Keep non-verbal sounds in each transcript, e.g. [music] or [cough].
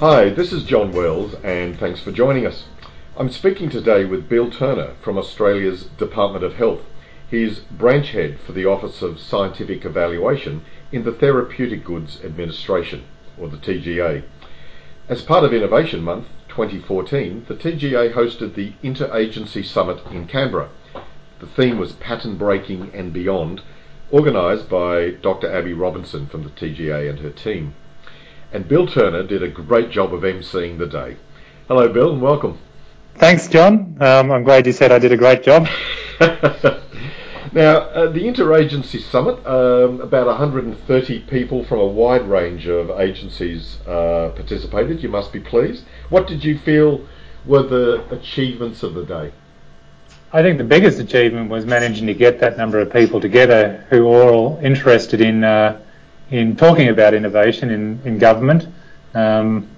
Hi, this is John Wells, and thanks for joining us. I'm speaking today with Bill Turner from Australia's Department of Health. He's branch head for the Office of Scientific Evaluation in the Therapeutic Goods Administration, or the TGA. As part of Innovation Month 2014, the TGA hosted the Interagency Summit in Canberra. The theme was Pattern Breaking and Beyond, organised by Dr. Abby Robinson from the TGA and her team and Bill Turner did a great job of emceeing the day. Hello, Bill, and welcome. Thanks, John. Um, I'm glad you said I did a great job. [laughs] now, uh, the Interagency Summit, um, about 130 people from a wide range of agencies uh, participated. You must be pleased. What did you feel were the achievements of the day? I think the biggest achievement was managing to get that number of people together who were all interested in uh, in talking about innovation in, in government. Um,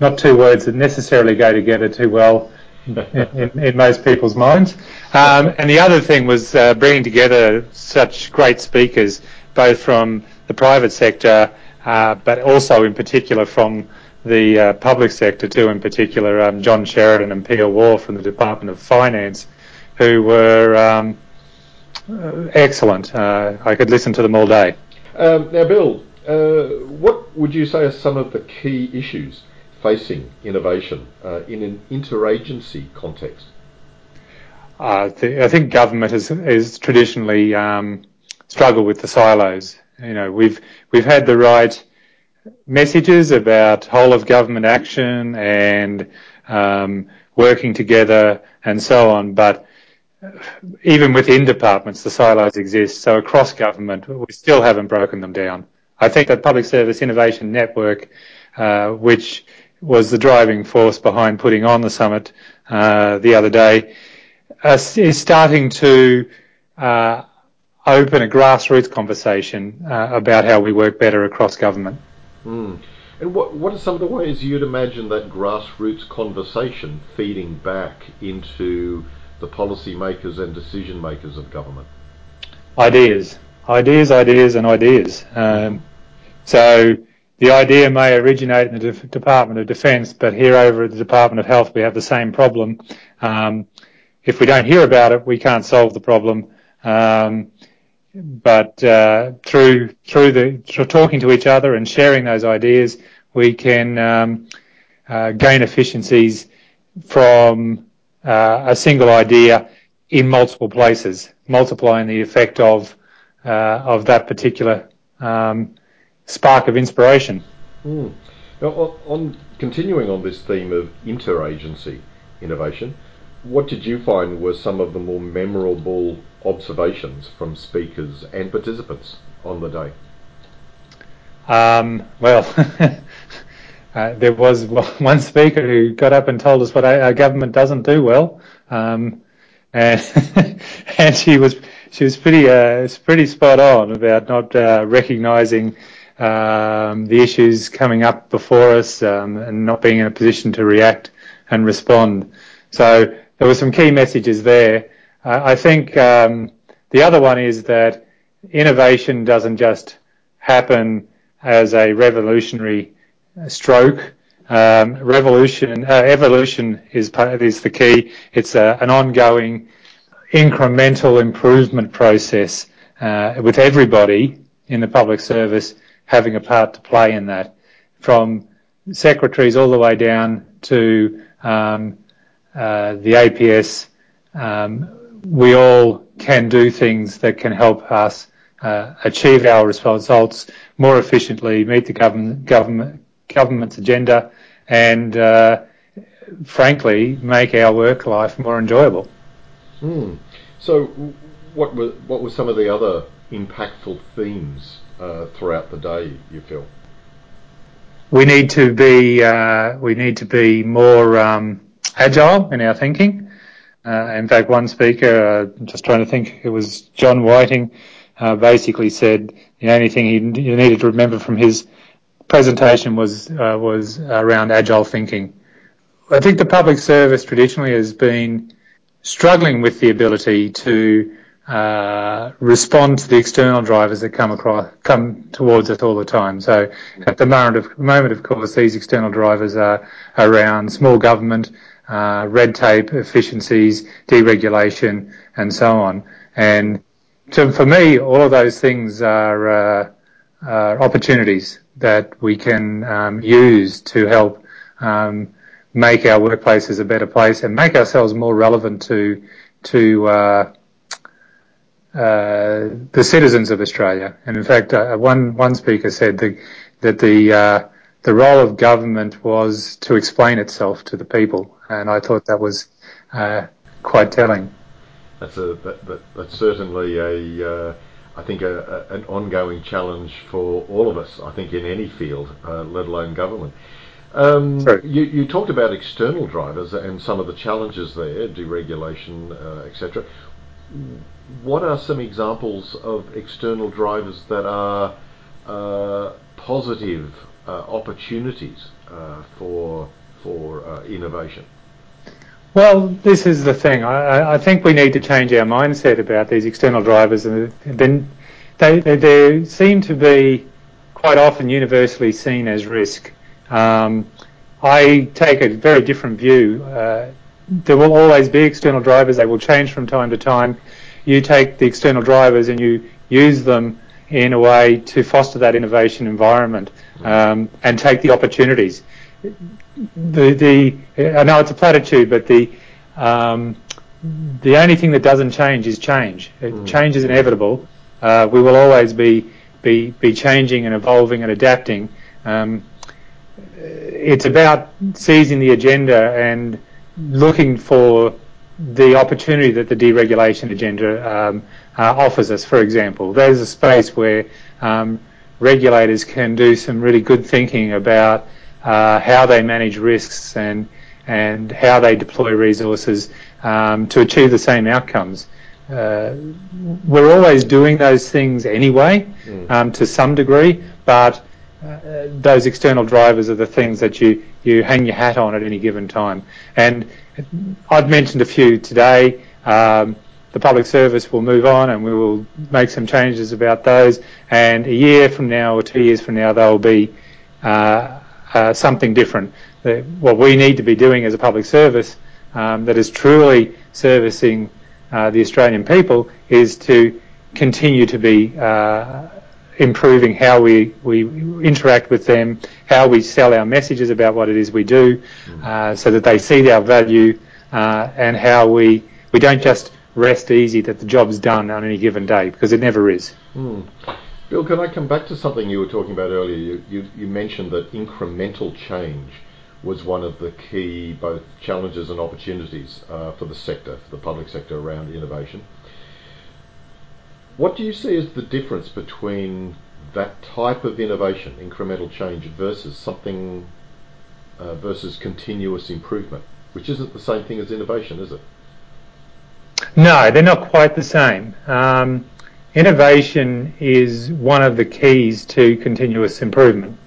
not two words that necessarily go together too well in, in, in most people's minds. Um, and the other thing was uh, bringing together such great speakers, both from the private sector, uh, but also in particular from the uh, public sector too, in particular um, John Sheridan and Pia Waugh from the Department of Finance, who were um, uh, excellent. Uh, I could listen to them all day. Um, now, Bill, uh, what would you say are some of the key issues facing innovation uh, in an interagency context? Uh, I think government has, has traditionally um, struggled with the silos. You know, we've we've had the right messages about whole of government action and um, working together and so on, but even within departments, the silos exist. So across government, we still haven't broken them down. I think that Public Service Innovation Network, uh, which was the driving force behind putting on the summit uh, the other day, uh, is starting to uh, open a grassroots conversation uh, about how we work better across government. Mm. And what what are some of the ways you'd imagine that grassroots conversation feeding back into the policy makers and decision makers of government? Ideas, ideas, ideas, and ideas. Um, so the idea may originate in the De- Department of Defence, but here over at the Department of Health we have the same problem. Um, if we don't hear about it, we can't solve the problem. Um, but uh, through through the through talking to each other and sharing those ideas, we can um, uh, gain efficiencies from uh, a single idea in multiple places, multiplying the effect of uh, of that particular um, spark of inspiration. Mm. Now, on, on, continuing on this theme of interagency innovation, what did you find were some of the more memorable observations from speakers and participants on the day? Um, well, [laughs] uh, there was [laughs] one speaker who got up and told us what our government doesn't do well, um, and [laughs] and she was she was pretty uh, pretty spot on about not uh, recognising um, the issues coming up before us um, and not being in a position to react and respond. So there were some key messages there. Uh, I think um, the other one is that innovation doesn't just happen as a revolutionary stroke. Um, revolution, uh, evolution is is the key. It's a, an ongoing, incremental improvement process uh, with everybody in the public service having a part to play in that, from secretaries all the way down to um, uh, the APS. Um, we all can do things that can help us uh, achieve our results more efficiently, meet the government, government government's agenda, and uh, frankly make our work life more enjoyable. Mm. So, what were what were some of the other impactful themes uh, throughout the day? You feel we need to be uh, we need to be more um, agile in our thinking. Uh, in fact, one speaker, uh, just trying to think, it was John Whiting, uh, basically said the only thing he, he, needed to remember from his presentation was uh, was around agile thinking. I think the public service traditionally has been struggling with the ability to uh, respond to the external drivers that come across, come towards us all the time. So at the moment, of, moment, of course, these external drivers are around small government, uh, red tape, efficiencies, deregulation, and so on. And to, for me, all of those things are, uh, opportunities that we can um, use to help um, make our workplaces a better place and make ourselves more relevant to to uh, uh, the citizens of Australia. And in fact, uh, one one speaker said that the uh, the role of government was to explain itself to the people, and I thought that was uh, quite telling. That's certainly a uh, I think a, a, an ongoing challenge for all of us. I think in any field, let alone government. Um, you, you, talked about external drivers and some of the challenges there, deregulation, uh, etc what are some examples of external drivers that are uh, positive uh, opportunities uh, for for uh, innovation? Well, this is the thing. I, I, think we need to change our mindset about these external drivers, and then they, they, they seem to be quite often universally seen as risk. Um, I take a very different view. Uh, there will always be external drivers. They will change from time to time you take the external drivers and you use them in a way to foster that innovation environment um, and take the opportunities. The, the I know it's a platitude, but the um, the only thing that doesn't change is change. Mm. Change is inevitable. Uh, we will always be be be changing and evolving and adapting. Um, it's about seizing the agenda and looking for the opportunity that the deregulation agenda um, uh, offers us, for example. There's a space where um, regulators can do some really good thinking about uh, how they manage risks and and how they deploy resources um, to achieve the same outcomes. Uh, we're always doing those things anyway, mm. um, to some degree, but uh, those external drivers are the things that you, you hang your hat on at any given time. And I've mentioned a few today. Um, the public service will move on and we will make some changes about those. And a year from now or two years from now, they'll be uh, uh, something different. what we need to be doing as a public service um, that is truly servicing uh, the Australian people is to continue to be uh, improving how we, we interact with them, how we sell our messages about what it is we do, uh, so that they see our value, uh, and how we, we don't just rest easy that the job's done on any given day, because it never is. Mm. Bill, can I come back to something you were talking about earlier? You, you, you mentioned that incremental change was one of the key both challenges and opportunities uh, for the sector, for the public sector around innovation. What do you see as the difference between that type of innovation, incremental change, versus something uh, versus continuous improvement, which isn't the same thing as innovation, is it? No, they're not quite the same. Um, innovation is one of the keys to continuous improvement.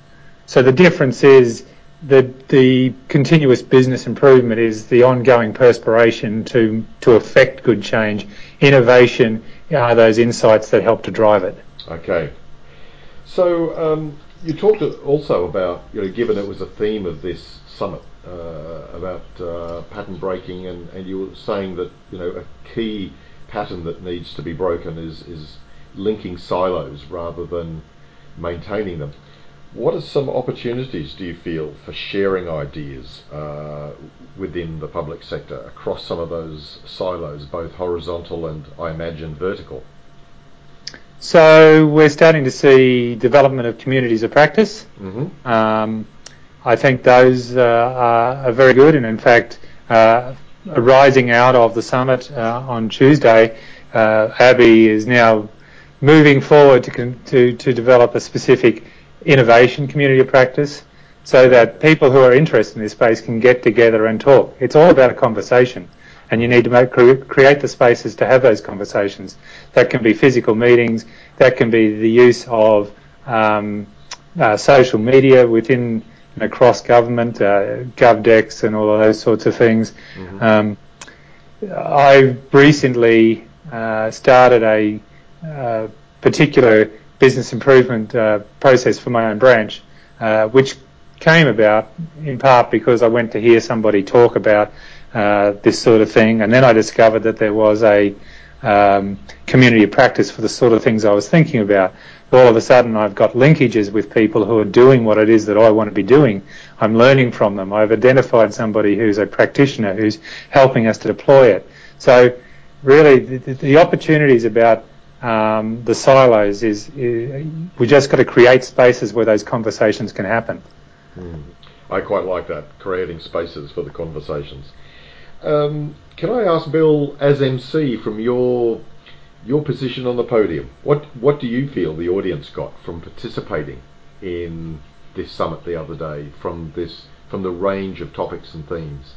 So the difference is that the continuous business improvement is the ongoing perspiration to to affect good change. Innovation are those insights that help to drive it. Okay. So um, you talked also about, you know, given it was a theme of this summit uh, about uh, pattern breaking, and, and you were saying that you know a key pattern that needs to be broken is is linking silos rather than maintaining them. What are some opportunities do you feel for sharing ideas uh, within the public sector across some of those silos, both horizontal and I imagine vertical? So we're starting to see development of communities of practice. Mm-hmm. Um, I think those uh, are, are, very good, and in fact, uh, arising out of the summit uh, on Tuesday, uh, ABBY is now moving forward to, to, to develop a specific innovation community of practice so that people who are interested in this space can get together and talk. It's all about a conversation and you need to make, create the spaces to have those conversations. That can be physical meetings, that can be the use of um, uh, social media within and across government, uh, GovDex and all of those sorts of things. Mm-hmm. Um, I've recently uh, started a uh, particular business improvement uh, process for my own branch, uh, which came about in part because I went to hear somebody talk about uh, this sort of thing, and then I discovered that there was a um, community of practice for the sort of things I was thinking about. All of a sudden, I've got linkages with people who are doing what it is that I want to be doing. I'm learning from them. I've identified somebody who's a practitioner who's helping us to deploy it. So, really, the, the opportunities about um, the silos is, is, we just got to create spaces where those conversations can happen. Mm. I quite like that, creating spaces for the conversations. Um, can I ask Bill, as MC, from your your position on the podium, what what do you feel the audience got from participating in this summit the other day? From this, from the range of topics and themes.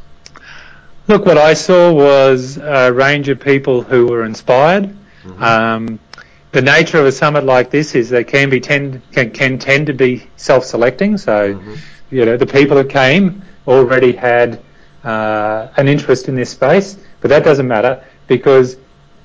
Look, what I saw was a range of people who were inspired. Mm-hmm. Um, the nature of a summit like this is they can be tend can, can tend to be self-selecting. So, mm-hmm. you know, the people that came already had uh, an interest in this space, but that doesn't matter because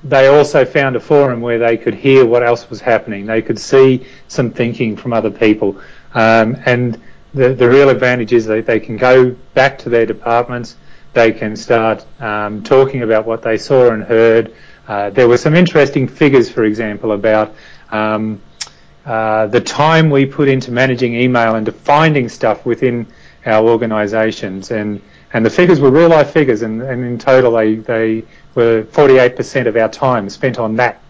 they also found a forum where they could hear what else was happening. They could see some thinking from other people, um, and the the real advantage is that they can go back to their departments. They can start um, talking about what they saw and heard. Uh, there were some interesting figures, for example, about um, uh, the time we put into managing email and to finding stuff within our organisations, and and the figures were real life figures, and, and in total they they were 48% of our time spent on that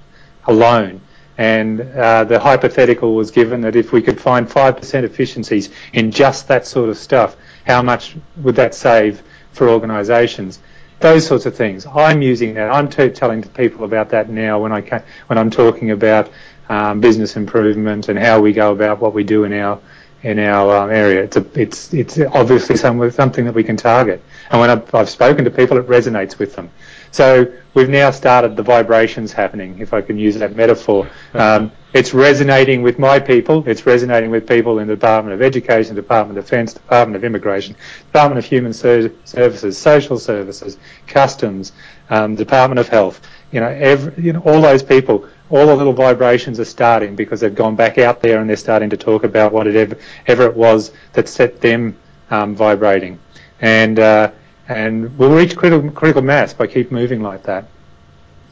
alone. And uh, the hypothetical was given that if we could find 5% efficiencies in just that sort of stuff, how much would that save for organisations? those sorts of things. I'm using that. I'm t- telling people about that now when I when I'm talking about um, business improvement and how we go about what we do in our in our um, area. It's a, it's it's obviously some, something that we can target. And when I've, I've spoken to people, it resonates with them. So we've now started the vibrations happening, if I can use that metaphor. Um, it's resonating with my people. It's resonating with people in the Department of Education, Department of Defence, Department of Immigration, Department of Human Ser- Services, Social Services, Customs, um, Department of Health. You know, every, you know, all those people, all the little vibrations are starting because they've gone back out there and they're starting to talk about what it ever, ever it was that set them um, vibrating. And uh, and we'll reach critical, critical mass by keep moving like that.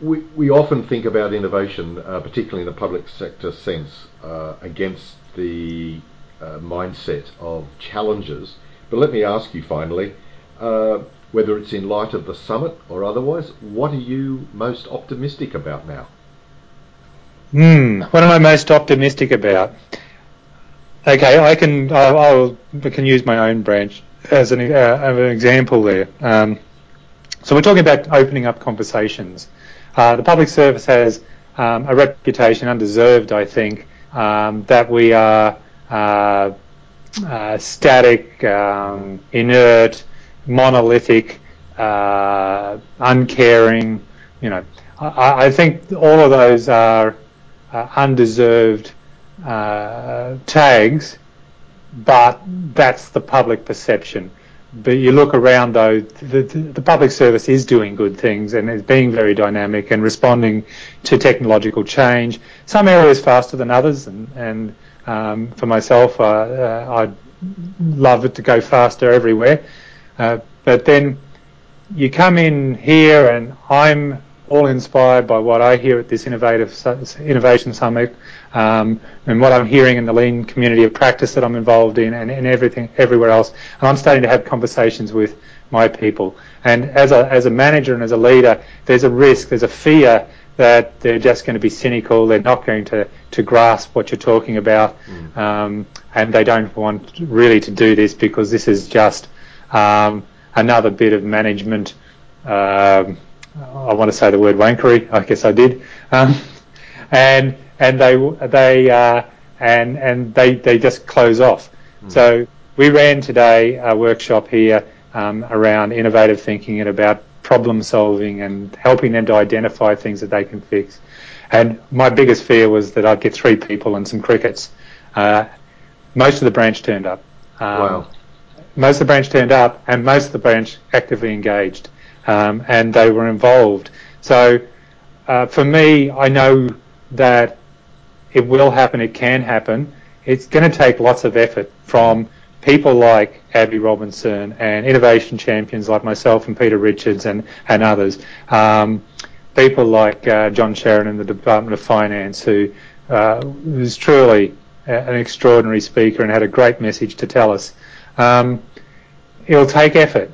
We, we often think about innovation, uh, particularly in the public sector sense, uh, against the uh, mindset of challenges. But let me ask you finally, uh, whether it's in light of the summit or otherwise, what are you most optimistic about now? Hmm, what am I most optimistic about? Okay, I can I'll, I'll I can use my own branch as an, uh, an example there. Um, so we're talking about opening up conversations. Uh, the public service has um, a reputation, undeserved, I think, um, that we are uh, uh, static, um, inert, monolithic, uh, uncaring. You know, I, I, think all of those are uh, undeserved uh, tags but that's the public perception. But you look around though, the, the, public service is doing good things and is being very dynamic and responding to technological change. Some areas faster than others, and, and um, for myself, uh, uh, I'd love it to go faster everywhere. Uh, but then you come in here, and I'm all inspired by what I hear at this innovative innovation summit um, and what I'm hearing in the lean community of practice that I'm involved in and, and everything everywhere else. And I'm starting to have conversations with my people. And as a as a manager and as a leader, there's a risk, there's a fear that they're just going to be cynical. They're not going to to grasp what you're talking about, mm. um, and they don't want really to do this because this is just um, another bit of management. Um, I want to say the word wankery. I guess I did. Um, and and they they uh, and and they they just close off. Mm. So we ran today a workshop here um, around innovative thinking and about problem solving and helping them to identify things that they can fix. And my biggest fear was that I'd get three people and some crickets. Uh, most of the branch turned up. Um, wow. Most of the branch turned up, and most of the branch actively engaged um, and they were involved. So uh, for me, I know that it will happen, it can happen. It's going to take lots of effort from people like Abby Robinson and innovation champions like myself and Peter Richards and, and others. Um, people like uh, John Sheridan in the Department of Finance who uh, was truly an extraordinary speaker and had a great message to tell us. Um, it'll take effort,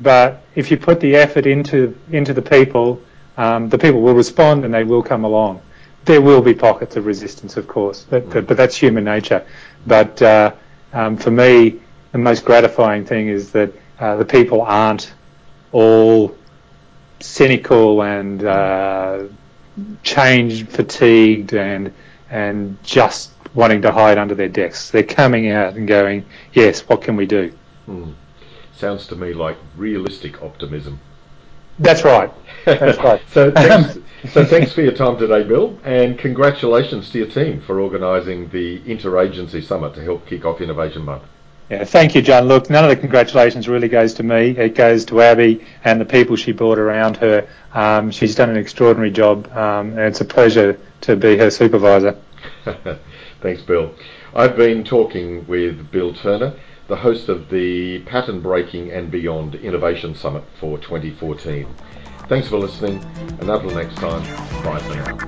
but if you put the effort into into the people, um, the people will respond and they will come along. There will be pockets of resistance, of course, but, but, but that's human nature. But uh, um, for me, the most gratifying thing is that uh, the people aren't all cynical and uh, change fatigued and and just wanting to hide under their desks. They're coming out and going, yes, what can we do? Hmm. Sounds to me like realistic optimism. That's right. That's right. [laughs] so, [laughs] thanks, so thanks for your time today, Bill, and congratulations to your team for organising the Interagency Summit to help kick off Innovation Month. Yeah, thank you, John. Look, none of the congratulations really goes to me. It goes to Abby and the people she brought around her. Um, she's done an extraordinary job, um, and it's a pleasure to be her supervisor. [laughs] Thanks, Bill. I've been talking with Bill Turner, the host of the Pattern Breaking and Beyond Innovation Summit for 2014. Thanks for listening, and until next time, bye for now.